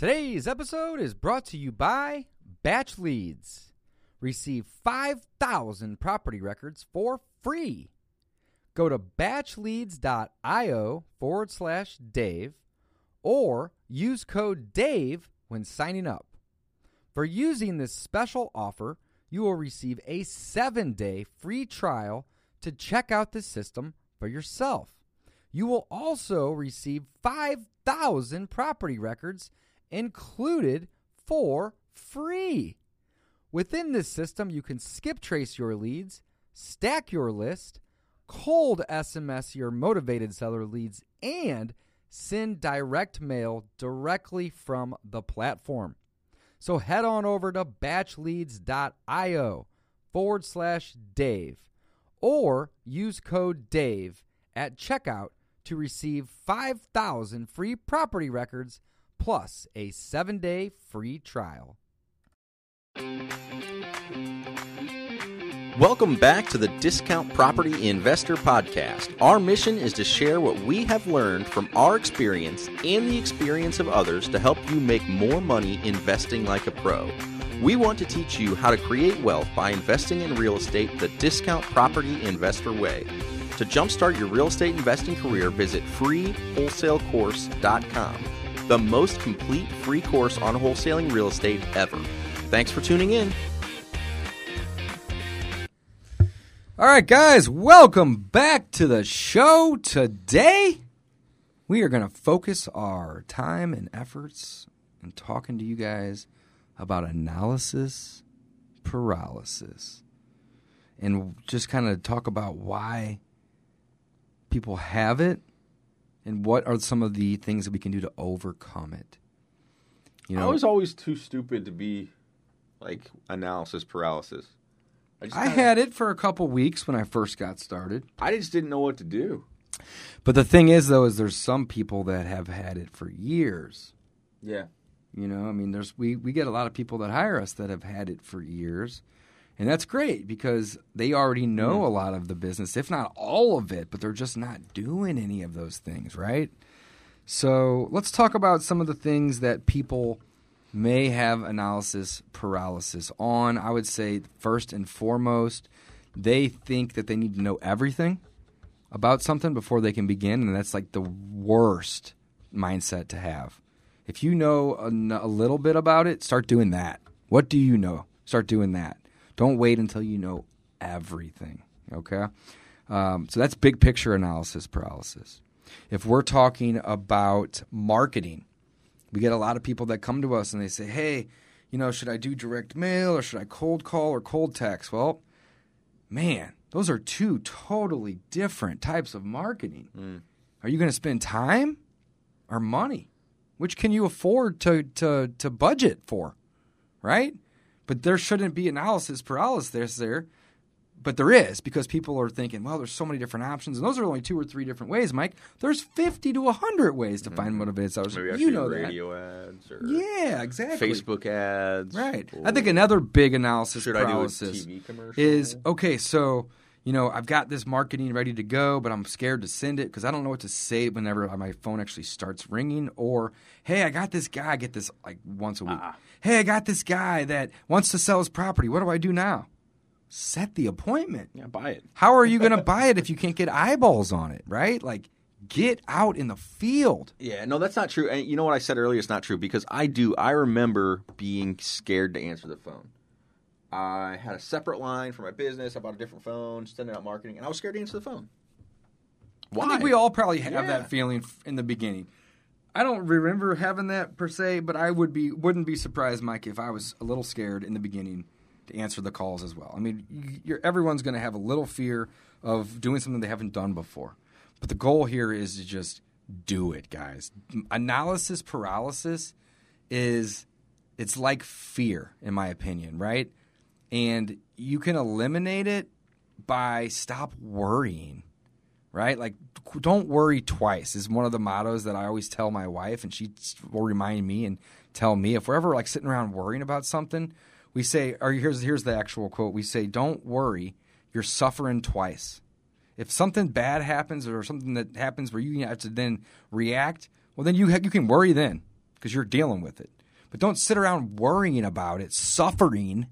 Today's episode is brought to you by Batch Leads. Receive 5,000 property records for free. Go to batchleads.io forward slash Dave or use code DAVE when signing up. For using this special offer, you will receive a seven day free trial to check out the system for yourself. You will also receive 5,000 property records included for free. Within this system, you can skip trace your leads, stack your list, cold SMS your motivated seller leads, and send direct mail directly from the platform. So head on over to batchleads.io forward slash Dave or use code DAVE at checkout to receive 5,000 free property records plus a seven day free trial. Welcome back to the Discount Property Investor Podcast. Our mission is to share what we have learned from our experience and the experience of others to help you make more money investing like a pro. We want to teach you how to create wealth by investing in real estate the discount property investor way. To jumpstart your real estate investing career, visit freewholesalecourse.com, the most complete free course on wholesaling real estate ever. Thanks for tuning in. All right, guys, welcome back to the show. Today, we are going to focus our time and efforts in talking to you guys about analysis paralysis and just kind of talk about why people have it and what are some of the things that we can do to overcome it. You know, I was always too stupid to be like analysis paralysis. I, I had it for a couple weeks when I first got started. I just didn't know what to do. But the thing is, though, is there's some people that have had it for years. Yeah. You know, I mean, there's we we get a lot of people that hire us that have had it for years, and that's great because they already know a lot of the business, if not all of it, but they're just not doing any of those things, right? So let's talk about some of the things that people may have analysis paralysis on. I would say first and foremost, they think that they need to know everything about something before they can begin, and that's like the worst mindset to have. If you know a, a little bit about it, start doing that. What do you know? Start doing that. Don't wait until you know everything. Okay? Um, so that's big picture analysis paralysis. If we're talking about marketing, we get a lot of people that come to us and they say, hey, you know, should I do direct mail or should I cold call or cold text? Well, man, those are two totally different types of marketing. Mm. Are you going to spend time or money? Which can you afford to, to, to budget for, right? But there shouldn't be analysis paralysis there but there is because people are thinking, well, there's so many different options, and those are only two or three different ways, Mike. There's 50 to 100 ways to mm-hmm. find motivated sellers. Maybe you know radio that. ads or yeah, exactly. Facebook ads. Right. I think another big analysis Should paralysis is okay. So you know, I've got this marketing ready to go, but I'm scared to send it because I don't know what to say whenever my phone actually starts ringing. Or, hey, I got this guy. I get this like once a week. Uh-uh. Hey, I got this guy that wants to sell his property. What do I do now? set the appointment. Yeah, buy it. How are you going to buy it if you can't get eyeballs on it, right? Like, get out in the field. Yeah, no, that's not true. And you know what I said earlier? It's not true because I do. I remember being scared to answer the phone. I had a separate line for my business. I bought a different phone, sending out marketing, and I was scared to answer the phone. Why? I think we all probably have yeah. that feeling in the beginning. I don't remember having that per se, but I would be wouldn't be surprised, Mike, if I was a little scared in the beginning to answer the calls as well. I mean, everyone's going to have a little fear of doing something they haven't done before. But the goal here is to just do it, guys. Analysis paralysis is it's like fear in my opinion, right? And you can eliminate it by stop worrying. Right? Like don't worry twice is one of the mottos that I always tell my wife and she will remind me and tell me if we're ever like sitting around worrying about something, we say, or here's here's the actual quote. We say, "Don't worry, you're suffering twice." If something bad happens or something that happens where you have to then react, well, then you ha- you can worry then. because you're dealing with it. But don't sit around worrying about it, suffering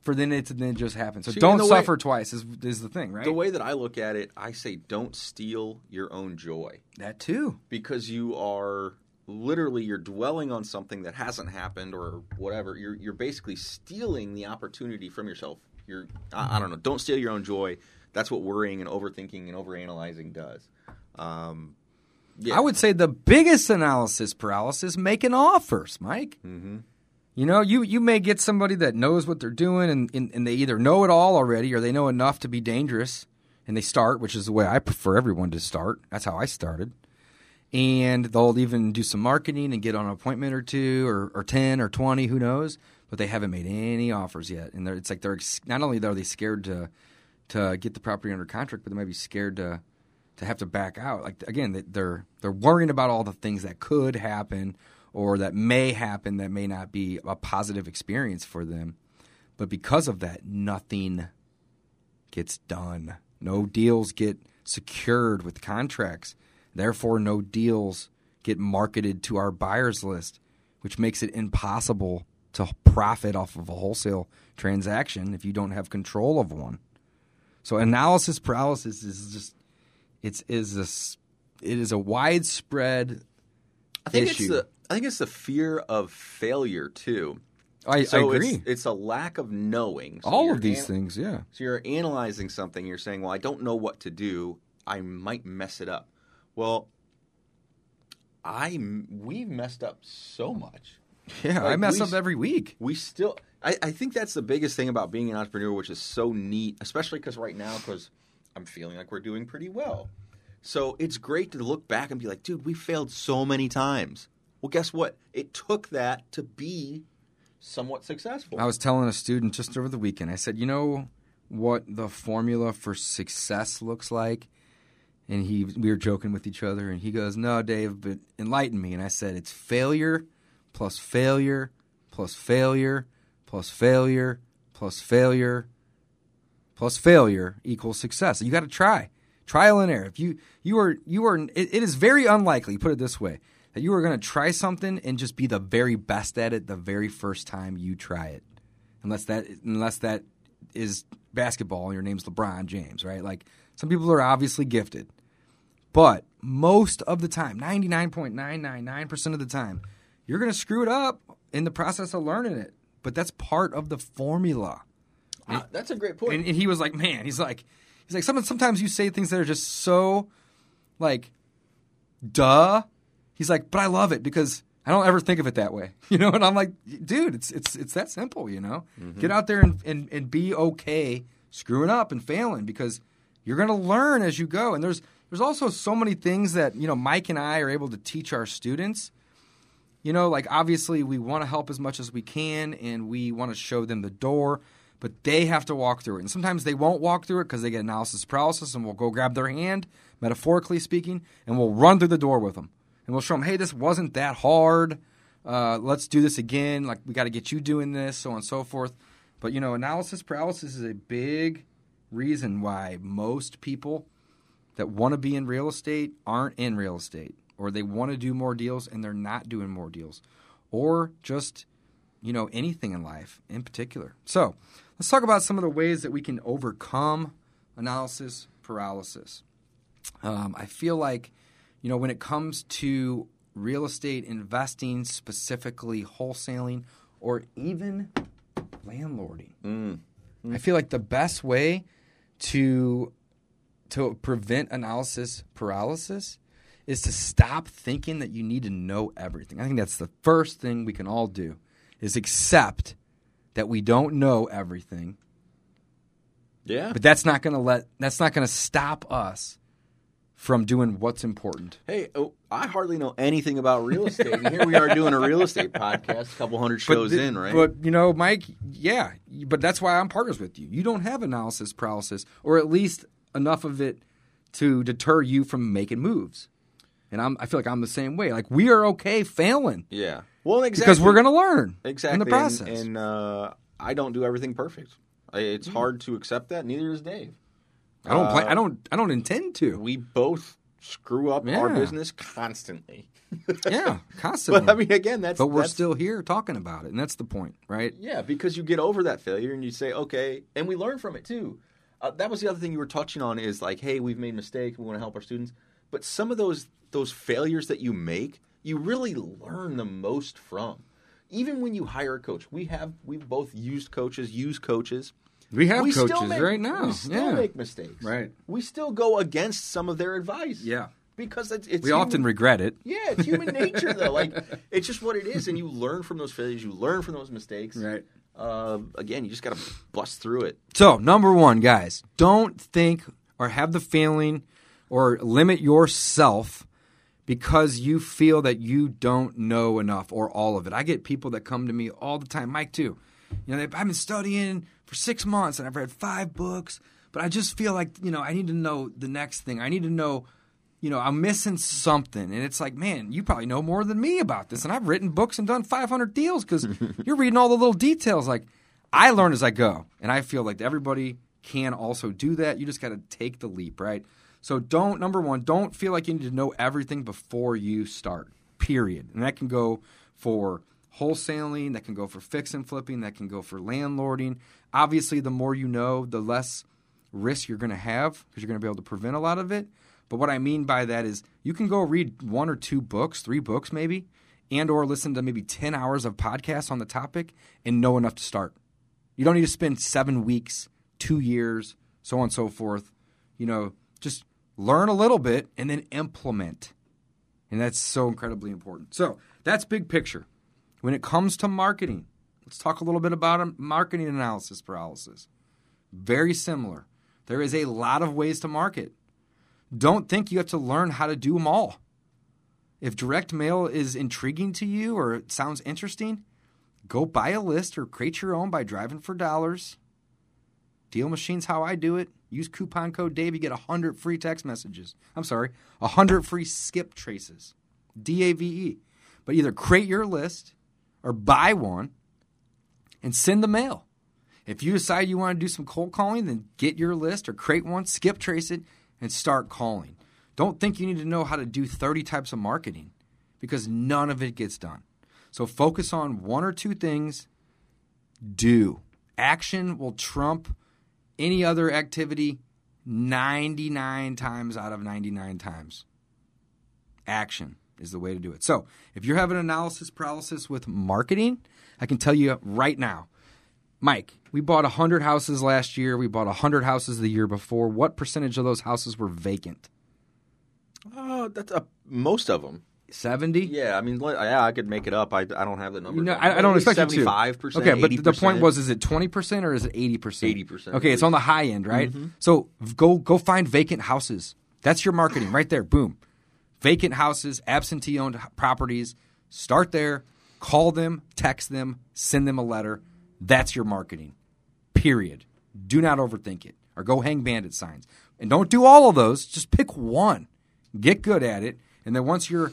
for then it to then just happen. So See, don't the way- suffer twice is is the thing, right? The way that I look at it, I say don't steal your own joy that too. because you are literally you're dwelling on something that hasn't happened or whatever. You're you're basically stealing the opportunity from yourself. You're I, I don't know. Don't steal your own joy. That's what worrying and overthinking and overanalyzing does. Um, yeah. I would say the biggest analysis paralysis making offers, Mike. Mm-hmm. You know, you, you may get somebody that knows what they're doing and, and, and they either know it all already or they know enough to be dangerous and they start, which is the way I prefer everyone to start. That's how I started. And they'll even do some marketing and get on an appointment or two or, or 10 or 20, who knows, but they haven't made any offers yet. And it's like they're not only are they scared to to get the property under contract, but they might be scared to to have to back out. Like again, they're they're worrying about all the things that could happen or that may happen that may not be a positive experience for them. But because of that, nothing gets done. No deals get secured with contracts. Therefore, no deals get marketed to our buyers list, which makes it impossible to profit off of a wholesale transaction if you don't have control of one. So analysis paralysis is just it's is this it is a widespread I think issue. it's the I think it's the fear of failure too. I, So I agree. It's, it's a lack of knowing. So All of these an- things, yeah. So you're analyzing something. You're saying, "Well, I don't know what to do. I might mess it up." Well, I we've messed up so much. Yeah, I Like, mess we up every week. We still. I, I think that's the biggest thing about being an entrepreneur, which is so neat, especially because right now, because I'm feeling like we're doing pretty well. So it's great to look back and be like, dude, we failed so many times. Well, guess what? It took that to be somewhat successful. I was telling a student just over the weekend. I said, "You know what the formula for success looks like?" And he, we were joking with each other, and he goes, "No, Dave, but enlighten me." And I said, "It's failure plus failure plus failure plus failure plus failure plus failure equals success. You got to try, trial and error. If you you are you are, it, it is very unlikely. Put it this way: that you are going to try something and just be the very best at it the very first time you try it, unless that unless that is basketball and your name's LeBron James, right? Like some people are obviously gifted, but most of the time, ninety nine point nine nine nine percent of the time, you're going to screw it up in the process of learning it. But that's part of the formula. Ah, that's a great point. And, and he was like, man, he's like, he's like, some, sometimes you say things that are just so, like, duh. He's like, but I love it because I don't ever think of it that way, you know. And I'm like, dude, it's it's it's that simple, you know. Mm-hmm. Get out there and, and and be okay screwing up and failing because you're gonna learn as you go. And there's there's also so many things that you know Mike and I are able to teach our students you know, like obviously we want to help as much as we can and we want to show them the door, but they have to walk through it. And sometimes they won't walk through it because they get analysis paralysis and we'll go grab their hand, metaphorically speaking, and we'll run through the door with them. And we'll show them, hey, this wasn't that hard. Uh, let's do this again. Like, we got to get you doing this, so on and so forth. But, you know, analysis paralysis is a big reason why most people that want to be in real estate aren't in real estate or they want to do more deals and they're not doing more deals or just you know anything in life in particular so let's talk about some of the ways that we can overcome analysis paralysis um, i feel like you know when it comes to real estate investing specifically wholesaling or even landlording mm-hmm. i feel like the best way to to prevent analysis paralysis is to stop thinking that you need to know everything. I think that's the first thing we can all do is accept that we don't know everything. yeah. But that's not going to let that's not going to stop us from doing what's important. Hey, oh, I hardly know anything about real estate, and here we are doing a real estate podcast, a couple hundred shows the- in, right? But you know, Mike, yeah, but that's why I'm partners with you. You don't have analysis paralysis, or at least enough of it to deter you from making moves. And I'm, I feel like I'm the same way. Like we are okay failing yeah, well, exactly because we're going to learn exactly in the and- process. And, uh, I don't do everything perfect. It's hard to accept that. Neither is Dave. I don't plan. uh, I don't. I don't intend to. We both screw up Yeah. our business constantly. Yeah, constantly. But I mean, again, that's but we're that's- still here talking about it, and that's the point, right? Yeah, because you get over that failure and you say, okay, and we learn from it too. Uh, that was the other thing you were touching on is like, hey, we've made mistakes, we want to help our students. But some of those those failures that you make, you really learn the most from. Even when you hire a coach, we have we've both used coaches, use coaches. We have we coaches still make, right now. We still yeah. make mistakes. Right. We still go against some of their advice. Yeah. Because it's, it's we human- often regret it. yeah, it's human nature though. Like it's just what it is, and you learn from those failures. You learn from those mistakes. Right. Uh, again, you just got to bust through it. So, number one, guys, don't think or have the feeling or limit yourself because you feel that you don't know enough or all of it. I get people that come to me all the time, Mike, too. You know, I've been studying for six months and I've read five books, but I just feel like, you know, I need to know the next thing. I need to know, you know, I'm missing something. And it's like, man, you probably know more than me about this. And I've written books and done 500 deals because you're reading all the little details. Like, I learn as I go. And I feel like everybody can also do that. You just got to take the leap, right? So don't, number one, don't feel like you need to know everything before you start, period. And that can go for wholesaling, that can go for fix and flipping, that can go for landlording. Obviously, the more you know, the less risk you're going to have because you're going to be able to prevent a lot of it. But what I mean by that is you can go read one or two books, three books maybe, and or listen to maybe 10 hours of podcasts on the topic and know enough to start. You don't need to spend 7 weeks, 2 years, so on and so forth. You know, just learn a little bit and then implement. And that's so incredibly important. So, that's big picture. When it comes to marketing, let's talk a little bit about marketing analysis paralysis. Very similar. There is a lot of ways to market. Don't think you have to learn how to do them all. If direct mail is intriguing to you or it sounds interesting, go buy a list or create your own by driving for dollars. Deal Machine's how I do it. Use coupon code Dave, you get 100 free text messages. I'm sorry, 100 free skip traces. D A V E. But either create your list or buy one and send the mail. If you decide you want to do some cold calling, then get your list or create one, skip trace it, and start calling. Don't think you need to know how to do 30 types of marketing because none of it gets done. So focus on one or two things. Do. Action will trump any other activity 99 times out of 99 times. Action is the way to do it. So, if you're having analysis paralysis with marketing, I can tell you right now, Mike, we bought 100 houses last year. We bought 100 houses the year before. What percentage of those houses were vacant? Oh, that's uh, most of them. 70? Yeah, I mean, yeah, I could make it up. I, I don't have the number. Know, I, I don't expect you to. Seventy-five percent. Okay, but the point was, is it twenty percent or is it eighty percent? 80%, Okay, it's on the high end, right? So go go find vacant houses. That's your marketing right there. Boom, vacant houses, absentee owned properties. Start there. Call them, text them, send them a letter. That's your marketing. Period. Do not overthink it, or go hang bandit signs. And don't do all of those. Just pick one. Get good at it, and then once you're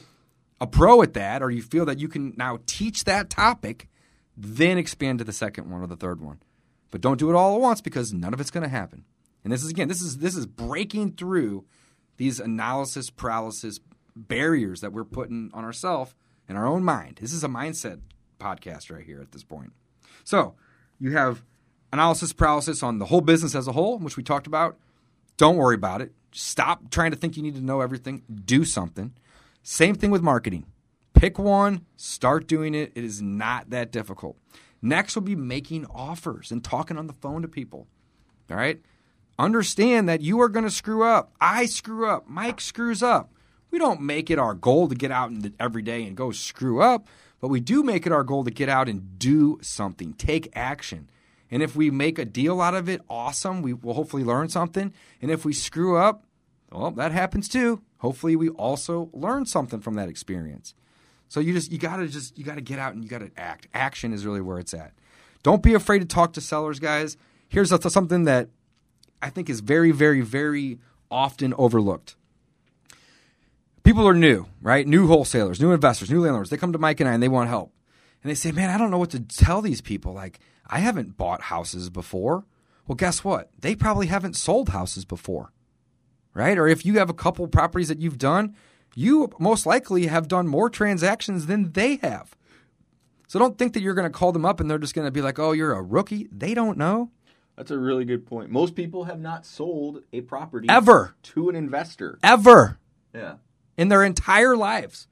a pro at that, or you feel that you can now teach that topic, then expand to the second one or the third one. But don't do it all at once because none of it's going to happen. And this is again, this is this is breaking through these analysis paralysis barriers that we're putting on ourselves in our own mind. This is a mindset podcast right here at this point. So you have analysis paralysis on the whole business as a whole, which we talked about. Don't worry about it. Stop trying to think you need to know everything. Do something. Same thing with marketing. Pick one, start doing it. It is not that difficult. Next will be making offers and talking on the phone to people. All right? Understand that you are going to screw up. I screw up. Mike screws up. We don't make it our goal to get out the, every day and go screw up, but we do make it our goal to get out and do something, take action. And if we make a deal out of it, awesome. We will hopefully learn something. And if we screw up, well, that happens too. Hopefully, we also learn something from that experience. So you just you gotta just you gotta get out and you gotta act. Action is really where it's at. Don't be afraid to talk to sellers, guys. Here's something that I think is very, very, very often overlooked. People are new, right? New wholesalers, new investors, new landlords. They come to Mike and I and they want help. And they say, Man, I don't know what to tell these people. Like, I haven't bought houses before. Well, guess what? They probably haven't sold houses before right? Or if you have a couple properties that you've done, you most likely have done more transactions than they have. So don't think that you're going to call them up and they're just going to be like, "Oh, you're a rookie." They don't know That's a really good point. Most people have not sold a property ever, to an investor. ever Yeah. In their entire lives.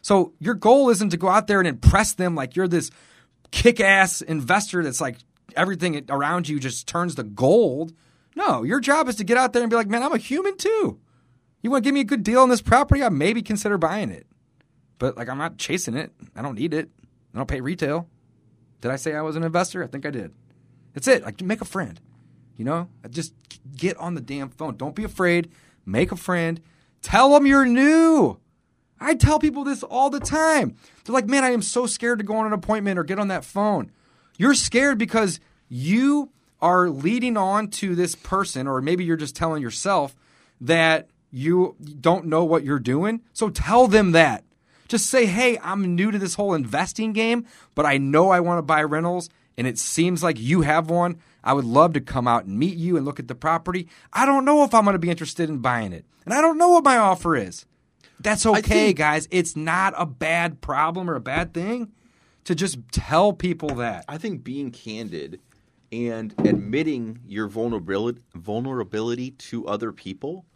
So your goal isn't to go out there and impress them like you're this kick-ass investor that's like everything around you just turns to gold. No, your job is to get out there and be like, "Man, I'm a human too. You want to give me a good deal on this property? I maybe consider buying it." But like I'm not chasing it. I don't need it. I don't pay retail. Did I say I was an investor? I think I did. That's it. Like make a friend. You know, just get on the damn phone. Don't be afraid. Make a friend. Tell them you're new. I tell people this all the time. They're like, man, I am so scared to go on an appointment or get on that phone. You're scared because you are leading on to this person, or maybe you're just telling yourself that you don't know what you're doing. So tell them that. Just say, hey, I'm new to this whole investing game, but I know I want to buy rentals, and it seems like you have one. I would love to come out and meet you and look at the property. I don't know if I'm going to be interested in buying it, and I don't know what my offer is. That's okay, think- guys. It's not a bad problem or a bad thing to just tell people that. I think being candid and admitting your vulnerability vulnerability to other people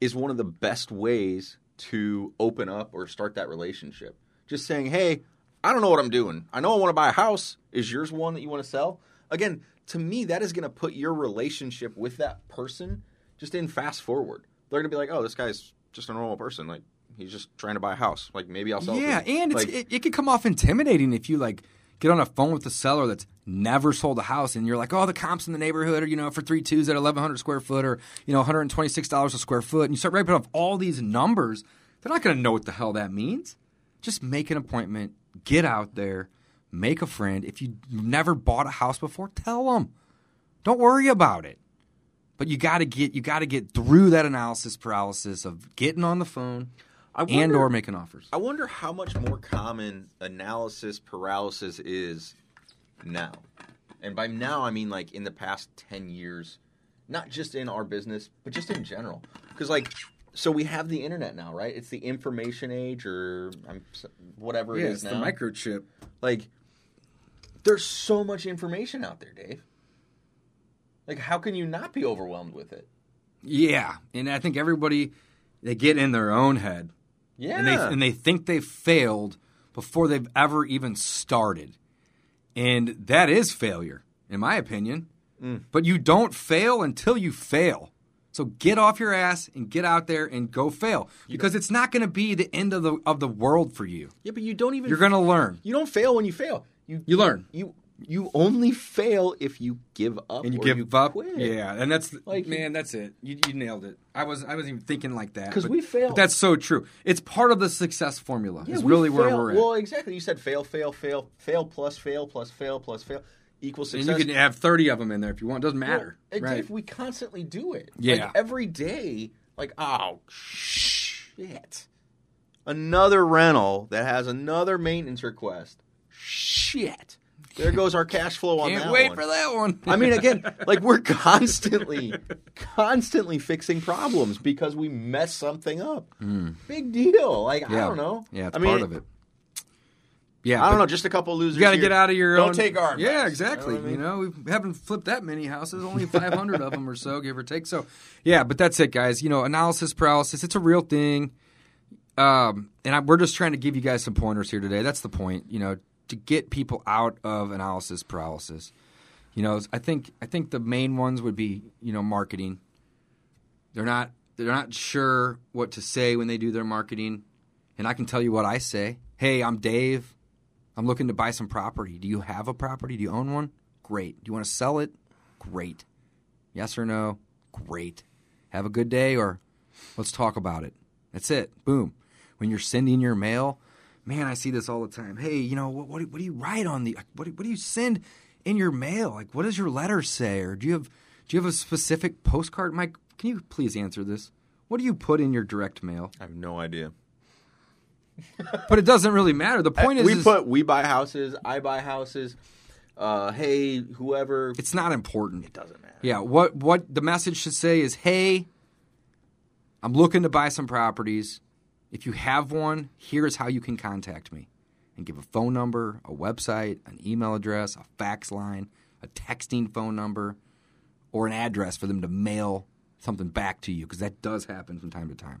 is one of the best ways to open up or start that relationship. Just saying, "Hey, I don't know what I'm doing. I know I want to buy a house. Is yours one that you want to sell?" Again, to me that is going to put your relationship with that person just in fast forward. They're going to be like, "Oh, this guy's just a normal person. Like he's just trying to buy a house. Like maybe I'll sell it Yeah, him." and it's, Like, it, it can come off intimidating if you like get on a phone with a seller that's never sold a house and you're like, oh, the comps in the neighborhood are, you know, for three twos at 1,100 square foot or, you know, $126 a square foot. And you start raping off all these numbers. They're not going to know what the hell that means. Just make an appointment, get out there, make a friend. If you've never bought a house before, tell them. Don't worry about it. But you got to get you got to get through that analysis paralysis of getting on the phone I and or making offers. I wonder how much more common analysis paralysis is now. And by now, I mean like in the past 10 years, not just in our business, but just in general. Because, like, so we have the internet now, right? It's the information age or whatever it is now. The microchip. like, there's so much information out there, Dave. Like, how can you not be overwhelmed with it? Yeah, and I think everybody they get in their own head Yeah. and they and they think they've failed before they've ever even started, and that is failure, in my opinion. Mm. But you don't fail until you fail. So get off your ass and get out there and go fail because it's not going to be the end of the of the world for you. yeah, but you don't even. You're going to learn. You don't fail when you fail. You You learn. You you only fail if you give up and you give you up. Quit. Yeah, and that's Like- man, that's it. You, you nailed it. I was I wasn't even thinking like that because we fail. That's so true. It's part of the success formula. Yeah, is really where we're at. Well, exactly. You said fail, fail, fail, fail plus fail plus fail plus fail equals success. and you can have thirty of them in there if you want. It doesn't matter. and right? Dave, we constantly do it. Yeah. Like every day. Like oh shit, another rental that has another maintenance request. Shit. There goes our cash flow on Can't that wait one. for that one. I mean, again, like we're constantly, constantly fixing problems because we mess something up. Big deal. Like I Hmm. Don't know. Yeah, it's I mean, part of it. Yeah, I don't know. Just a couple losers. You got to get out of your Don't own. take our. Yeah, exactly. You know I mean? You know, we haven't flipped that many houses. Only five hundred of them or so, give or take. So, yeah, but that's it, guys. You know, analysis paralysis. It's a real thing. Um, and I, we're just trying to give you guys some pointers here today. That's the point. You know, to get people out of analysis paralysis. You know, I think I think the main ones would be you know marketing. They're not they're not sure what to say when they do their marketing, and I can tell you what I say. Hey, I'm Dave. I'm looking to buy some property. Do you have a property? Do you own one? Great. Do you want to sell it? Great. Yes or no? Great. Have a good day or let's talk about it. That's it. Boom. When you're sending your mail, man, I see this all the time. Hey, you know, what, what, do- what do you write on the what do, what do you send in your mail? Like what does your letter say or do you have do you have a specific postcard? Mike, can you please answer this? What do you put in your direct mail? I have no idea. But it doesn't really matter. The point is, we is put we buy houses. I buy houses. Uh, hey, whoever. it's not important. It doesn't matter. Yeah, what what the message should say is, "Hey, I'm looking to buy some properties. If you have one, here is how you can contact me and give a phone number, a website, an email address, a fax line, a texting phone number, or an address for them to mail something back to you because that does happen from time to time.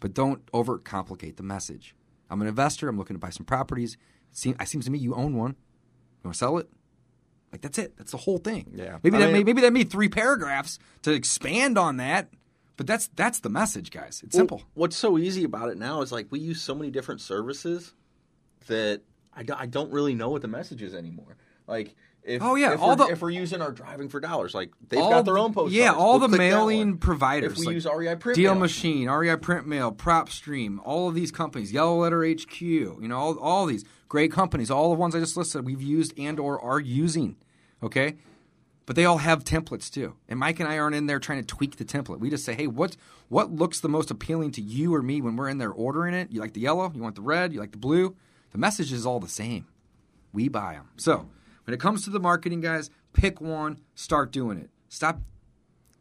But don't overcomplicate the message. I'm an investor. I'm looking to buy some properties. It seems, it seems to me you own one. You want to sell it? Like that's it. That's the whole thing. Yeah. Maybe I that mean- may, maybe that made three paragraphs to expand on that. But that's that's the message, guys. It's Well, simple. What's so easy about it now is like we use so many different services that I, do, I don't really know what the message is anymore. Like if Oh, yeah, if, all we're, the- if we're using our driving for dollars, like they've All got their own post. Yeah, all We'll the mailing providers. If we like use REI Print Deal Mail. Machine, REI Print Mail, PropStream, all of these companies, Yellow Letter HQ, you know, all, all these great companies, all the ones I just listed, we've used and or are using. Okay, but they all have templates too. And Mike and I aren't in there trying to tweak the template. We just say, hey, what what looks the most appealing to you or me when we're in there ordering it? You like the yellow? You want the red? You like the blue? The message is all the same. We buy them. So when it comes to the marketing, guys, pick one, start doing it. Stop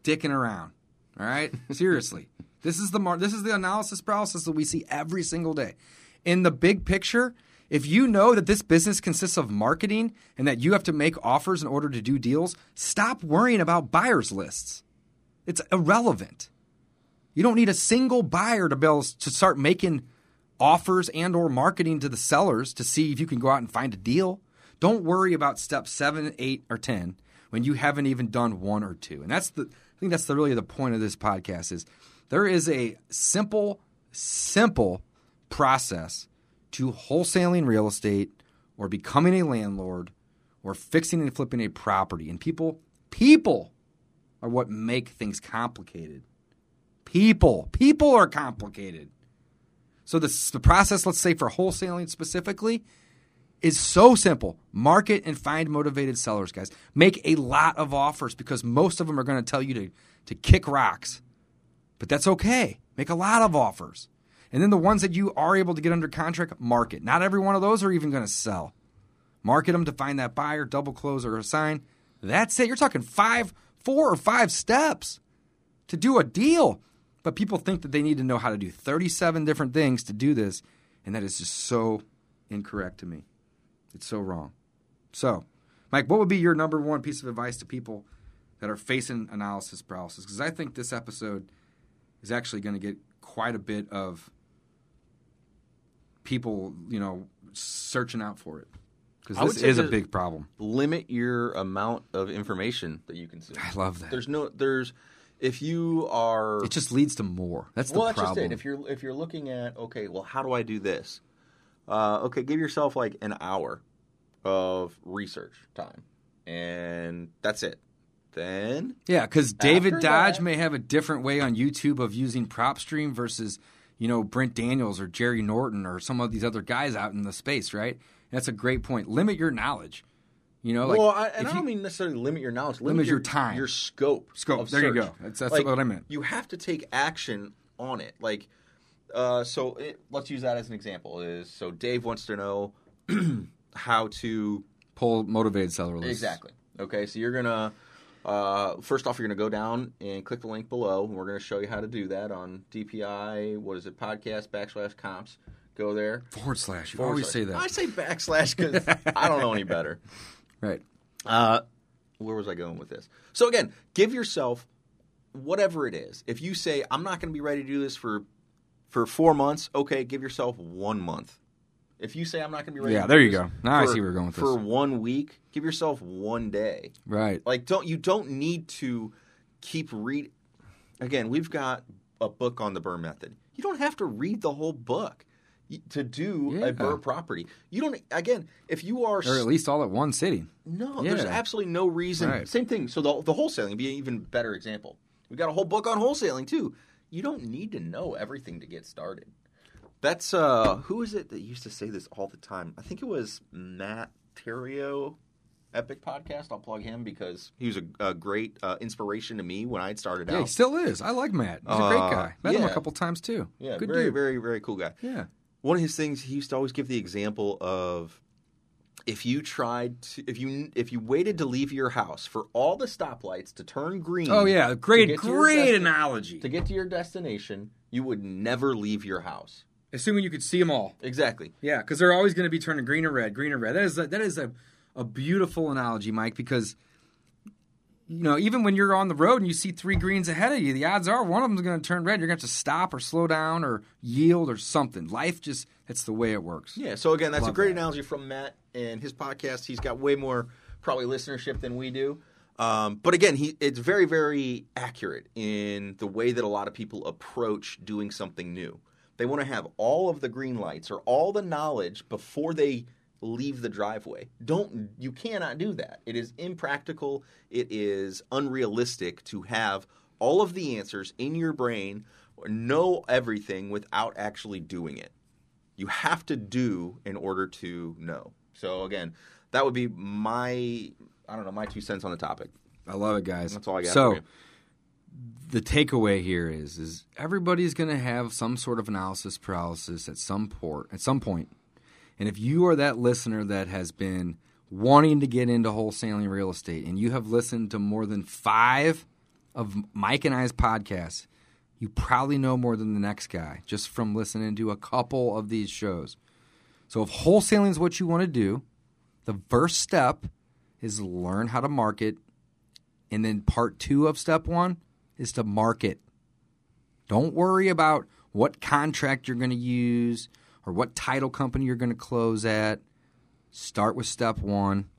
dicking around. All right, seriously. This is the mar- this is the analysis paralysis that we see every single day. In the big picture, if you know that this business consists of marketing and that you have to make offers in order to do deals, stop worrying about buyers lists. It's irrelevant. You don't need a single buyer to be able to start making offers and or marketing to the sellers to see if you can go out and find a deal. Don't worry about step seven, eight, or ten when you haven't even done one or two. And that's the I think that's the really the point of this podcast is there is a simple, simple process to wholesaling real estate or becoming a landlord or fixing and flipping a property. And people, people are what make things complicated. People, people are complicated. So the the process, let's say for wholesaling specifically, is so simple. Market and find motivated sellers, guys. Make a lot of offers because most of them are going to tell you to to kick rocks. But that's okay. Make a lot of offers. And then the ones that you are able to get under contract, market. Not every one of those are even going to sell. Market them to find that buyer, double close or assign. That's it. You're talking five, four or five steps to do a deal. But people think that they need to know how to do 37 different things to do this, and that is just so incorrect to me. It's so wrong. So, Mike, what would be your number one piece of advice to people that are facing analysis paralysis? Because I think this episode is actually going to get quite a bit of people, you know, searching out for it. Because this is a big problem. limit your amount of information that you consume. I love that. There's no there's if you are It just leads to more. That's the well, that's problem. just it. If you're if you're looking at okay, well, how do I do this? Uh, okay, give yourself like an hour of research time, and that's it. Then Yeah, because David Dodge that- may have a different way on YouTube of using PropStream versus, you know, Brent Daniels or Jerry Norton or some of these other guys out in the space, right? That's a great point. Limit your knowledge. You know, like well, I, and I don't you- mean necessarily limit your knowledge. Limit, Limit your time. your scope, Scope. There you go. That's- that's Like, what I meant. You have to take action on it. Like, uh, so it, let's use that as an example. Is so Dave wants to know how to pull motivated seller lists. Exactly. Okay, so you're gonna uh, first off, you're gonna go down and click the link below, and we're gonna show you how to do that on DPI. What is it? Podcast backslash comps. Go there. Forward slash. You Forward always slash- say that. I say backslash because I don't know any better. right. Uh, where was I going with this? So again, give yourself whatever it is. If you say I'm not going to be ready to do this for for four months, okay, give yourself one month. If you say I'm not going to be ready, Yeah, there you go. Now I see where you're going for this. one week, give yourself one day. Right. Like don't you don't need to keep read. Again, we've got a book on the BRRRR method. You don't have to read the whole book to do Yeah. a BRRRR property. You don't. Again, if you are Or at least all at one sitting. no, there's absolutely no reason. Right. Same thing. So the, the wholesaling would be an even better example. We got a whole book on wholesaling too. You don't need to know everything to get started. That's uh, who is it that used to say this all the time? I think it was Matt Theriault, Epic Podcast. I'll plug him because he was a, a great uh, inspiration to me when I started Yeah, he still is. I like Matt. He's a Uh, great guy. Met him a yeah. couple times too. Yeah, Good very, dude. very, very cool guy. Yeah. one of his things he used to always give the example of if you tried to if you if you waited to leave your house for all the stoplights to turn green Oh yeah, to great, get to your great desti- analogy. to get to your destination you would never leave your house assuming you could see them all. Exactly. Yeah, because they're always going to be turning green or red, green or red. That is a, that is a, a beautiful analogy, Mike, because you know even when you're on the road and you see three greens ahead of you, the odds are one of them's going to turn red. You're going to have to stop or slow down or yield or something. Life just that's the way it works. Yeah. So again, that's a great that. analogy from Matt and his podcast. He's got way more probably listenership than we do. Um, but again, he it's very very accurate in the way that a lot of people approach doing something new. They want to have all of the green lights or all the knowledge before they leave the driveway. Don't you cannot do that. It is impractical. It is unrealistic to have all of the answers in your brain or know everything without actually doing it. You have to do in order to know. So again, that would be my I don't know my two cents on the topic. I love it, guys. That's all I got So for you. The takeaway here is is everybody's going to have some sort of analysis paralysis at some port at some point. And if you are that listener that has been wanting to get into wholesaling real estate and you have listened to more than 5 of Mike and I's podcasts, you probably know more than the next guy just from listening to a couple of these shows. So if wholesaling is what you want to do, the first step is learn how to market and then part two of step one is to market. Don't worry about what contract you're going to use or what title company you're going to close at. Start with step one,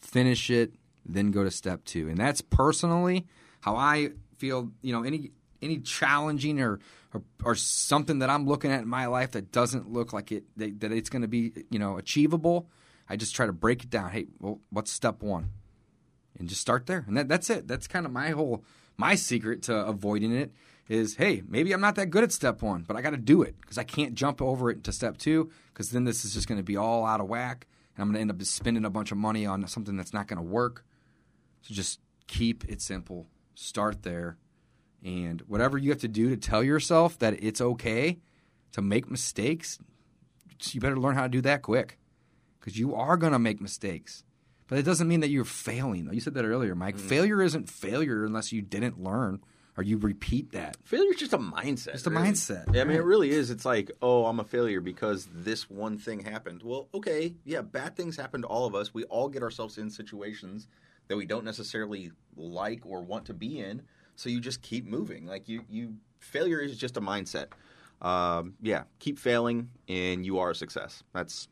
finish it, then go to step two. And that's personally how I feel, you know, any any challenging or, or or something that I'm looking at in my life that doesn't look like it that, that it's going to be, you know, achievable, I just try to break it down. Hey, well, what's step 1? And just start there. And that, that's it. That's kind of my whole my secret to avoiding it is hey, maybe I'm not that good at step one, but I got to do it because I can't jump over it to step two because then this is just going to be all out of whack and I'm going to end up spending a bunch of money on something that's not going to work. So just keep it simple. Start there. And whatever you have to do to tell yourself that it's okay to make mistakes, you better learn how to do that quick because you are going to make mistakes. But it doesn't mean that you're failing. You said that earlier, Mike. Mm. Failure isn't failure unless you didn't learn or you repeat that. Failure is just a mindset. Just a really. mindset, Yeah, I mean, it really is. It's like, oh, I'm a failure because this one thing happened. Well, okay, yeah, bad things happen to all of us. We all get ourselves in situations that we don't necessarily like or want to be in. So you just keep moving. Like you, you failure is just a mindset. Um, yeah, keep failing, and you are a success. That's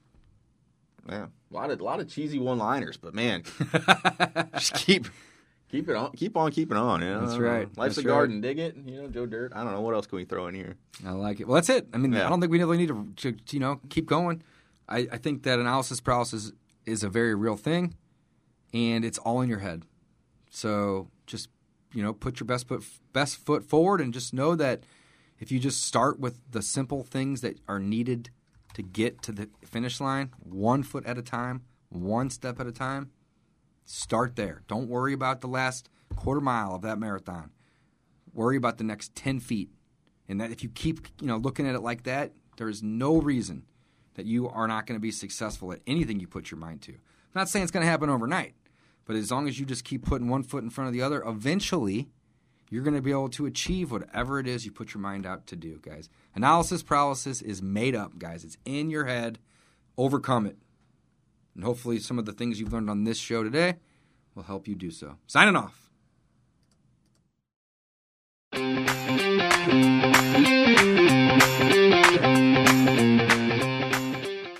yeah, a lot of a lot of cheesy one-liners, but man, just keep. Keep it on, keep on keeping on. You know? That's right. Life's That's a right. garden. Dig it. You know, Joe Dirt. I don't know what else can we throw in here. I like it. Well, that's it. I mean, Yeah. I don't think we really need to, to, to, you know, keep going. I, I think that analysis paralysis is a very real thing, and it's all in your head. So just you know, put your best foot best foot forward, and just know that if you just start with the simple things that are needed to get to the finish line, one foot at a time, one step at a time, start there. Don't worry about the last quarter mile of that marathon. Worry about the next 10 feet. And that if you keep, you know, looking at it like that, there is no reason that you are not going to be successful at anything you put your mind to. I'm not saying it's going to happen overnight, but as long as you just keep putting one foot in front of the other, eventually you're going to be able to achieve whatever it is you put your mind out to do, guys. Analysis paralysis is made up, guys. It's in your head. Overcome it. And hopefully, some of the things you've learned on this show today will help you do so. Signing off.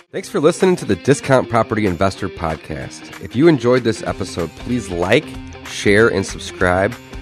Thanks for listening to the Discount Property Investor Podcast. If you enjoyed this episode, please like, share, and subscribe